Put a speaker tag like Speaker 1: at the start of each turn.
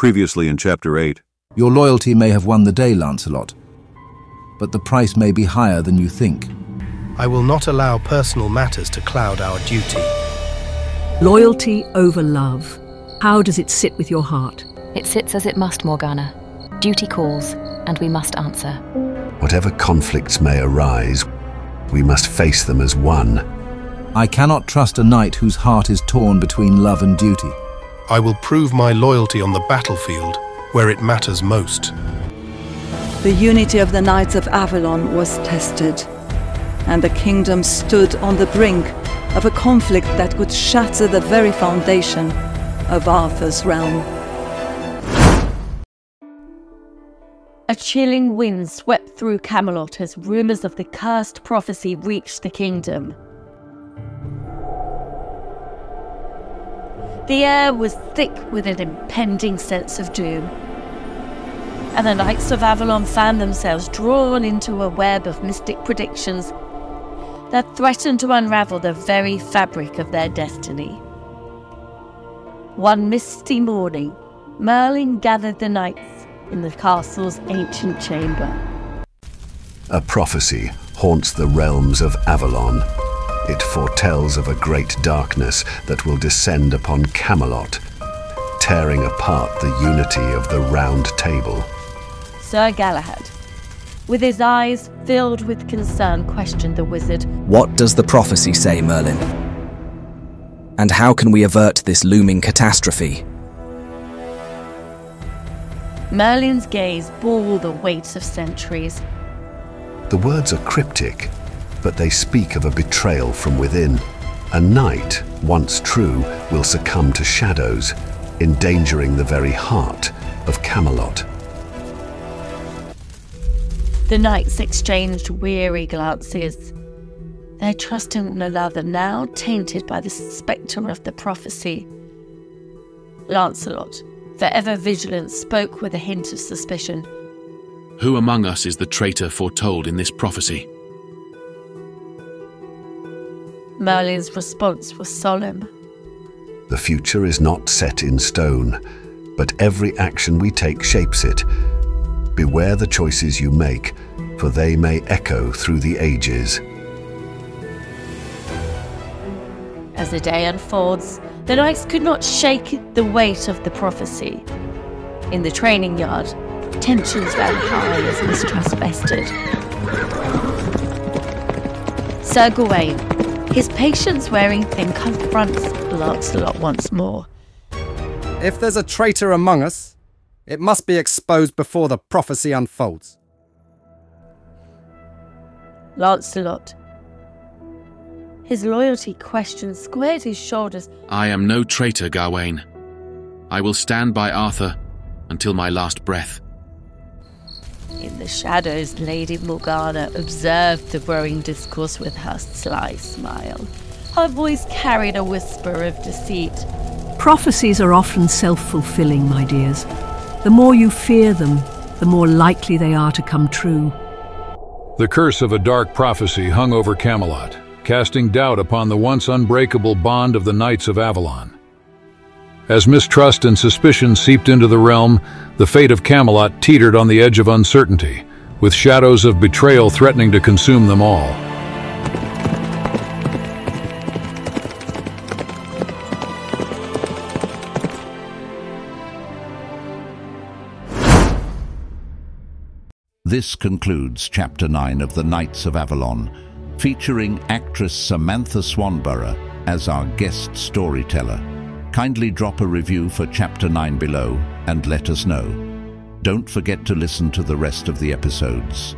Speaker 1: Previously in Chapter 8.
Speaker 2: Your loyalty may have won the day, Lancelot, but the price may be higher than you think.
Speaker 3: I will not allow personal matters to cloud our duty.
Speaker 4: Loyalty over love. How does it sit with your heart?
Speaker 5: It sits as it must, Morgana. Duty calls, and we must answer.
Speaker 6: Whatever conflicts may arise, we must face them as one.
Speaker 2: I cannot trust a knight whose heart is torn between love and duty.
Speaker 3: I will prove my loyalty on the battlefield, where it matters most.
Speaker 7: The unity of the Knights of Avalon was tested, and the kingdom stood on the brink of a conflict that could shatter the very foundation of Arthur's realm.
Speaker 8: A chilling wind swept through Camelot as rumors of the cursed prophecy reached the kingdom. The air was thick with an impending sense of doom. And the Knights of Avalon found themselves drawn into a web of mystic predictions that threatened to unravel the very fabric of their destiny. One misty morning, Merlin gathered the knights in the castle's ancient chamber.
Speaker 6: A prophecy haunts the realms of Avalon. It foretells of a great darkness that will descend upon Camelot, tearing apart the unity of the Round Table.
Speaker 8: Sir Galahad, with his eyes filled with concern, questioned the wizard.
Speaker 9: What does the prophecy say, Merlin? And how can we avert this looming catastrophe?
Speaker 8: Merlin's gaze bore the weight of centuries.
Speaker 6: The words are cryptic, but they speak of a betrayal from within. A knight, once true, will succumb to shadows, endangering the very heart of Camelot.
Speaker 8: The knights exchanged weary glances. Their trust in one another now tainted by the spectre of the prophecy. Lancelot, forever vigilant, spoke with a hint of suspicion.
Speaker 10: Who among us is the traitor foretold in this prophecy?
Speaker 8: Merlin's response was solemn.
Speaker 6: The future is not set in stone, but every action we take shapes it. Beware the choices you make, for they may echo through the ages.
Speaker 8: As the day unfolds, the knights could not shake the weight of the prophecy. In the training yard, tensions ran high as mistrust festered. Sir Gawain, his patience wearing thin, confronts Lancelot once more.
Speaker 11: If there's a traitor among us, it must be exposed before the prophecy unfolds.
Speaker 8: Lancelot, his loyalty question squared his shoulders.
Speaker 10: I am no traitor, Gawain. I will stand by Arthur until my last breath.
Speaker 8: In the shadows, Lady Morgana observed the growing discourse with her sly smile. Her voice carried a whisper of deceit.
Speaker 4: Prophecies are often self fulfilling, my dears. The more you fear them, the more likely they are to come true.
Speaker 12: The curse of a dark prophecy hung over Camelot, casting doubt upon the once unbreakable bond of the Knights of Avalon. As mistrust and suspicion seeped into the realm, the fate of Camelot teetered on the edge of uncertainty, with shadows of betrayal threatening to consume them all.
Speaker 13: This concludes Chapter 9 of The Knights of Avalon, featuring actress Samantha Swanborough as our guest storyteller. Kindly drop a review for Chapter 9 below and let us know. Don't forget to listen to the rest of the episodes.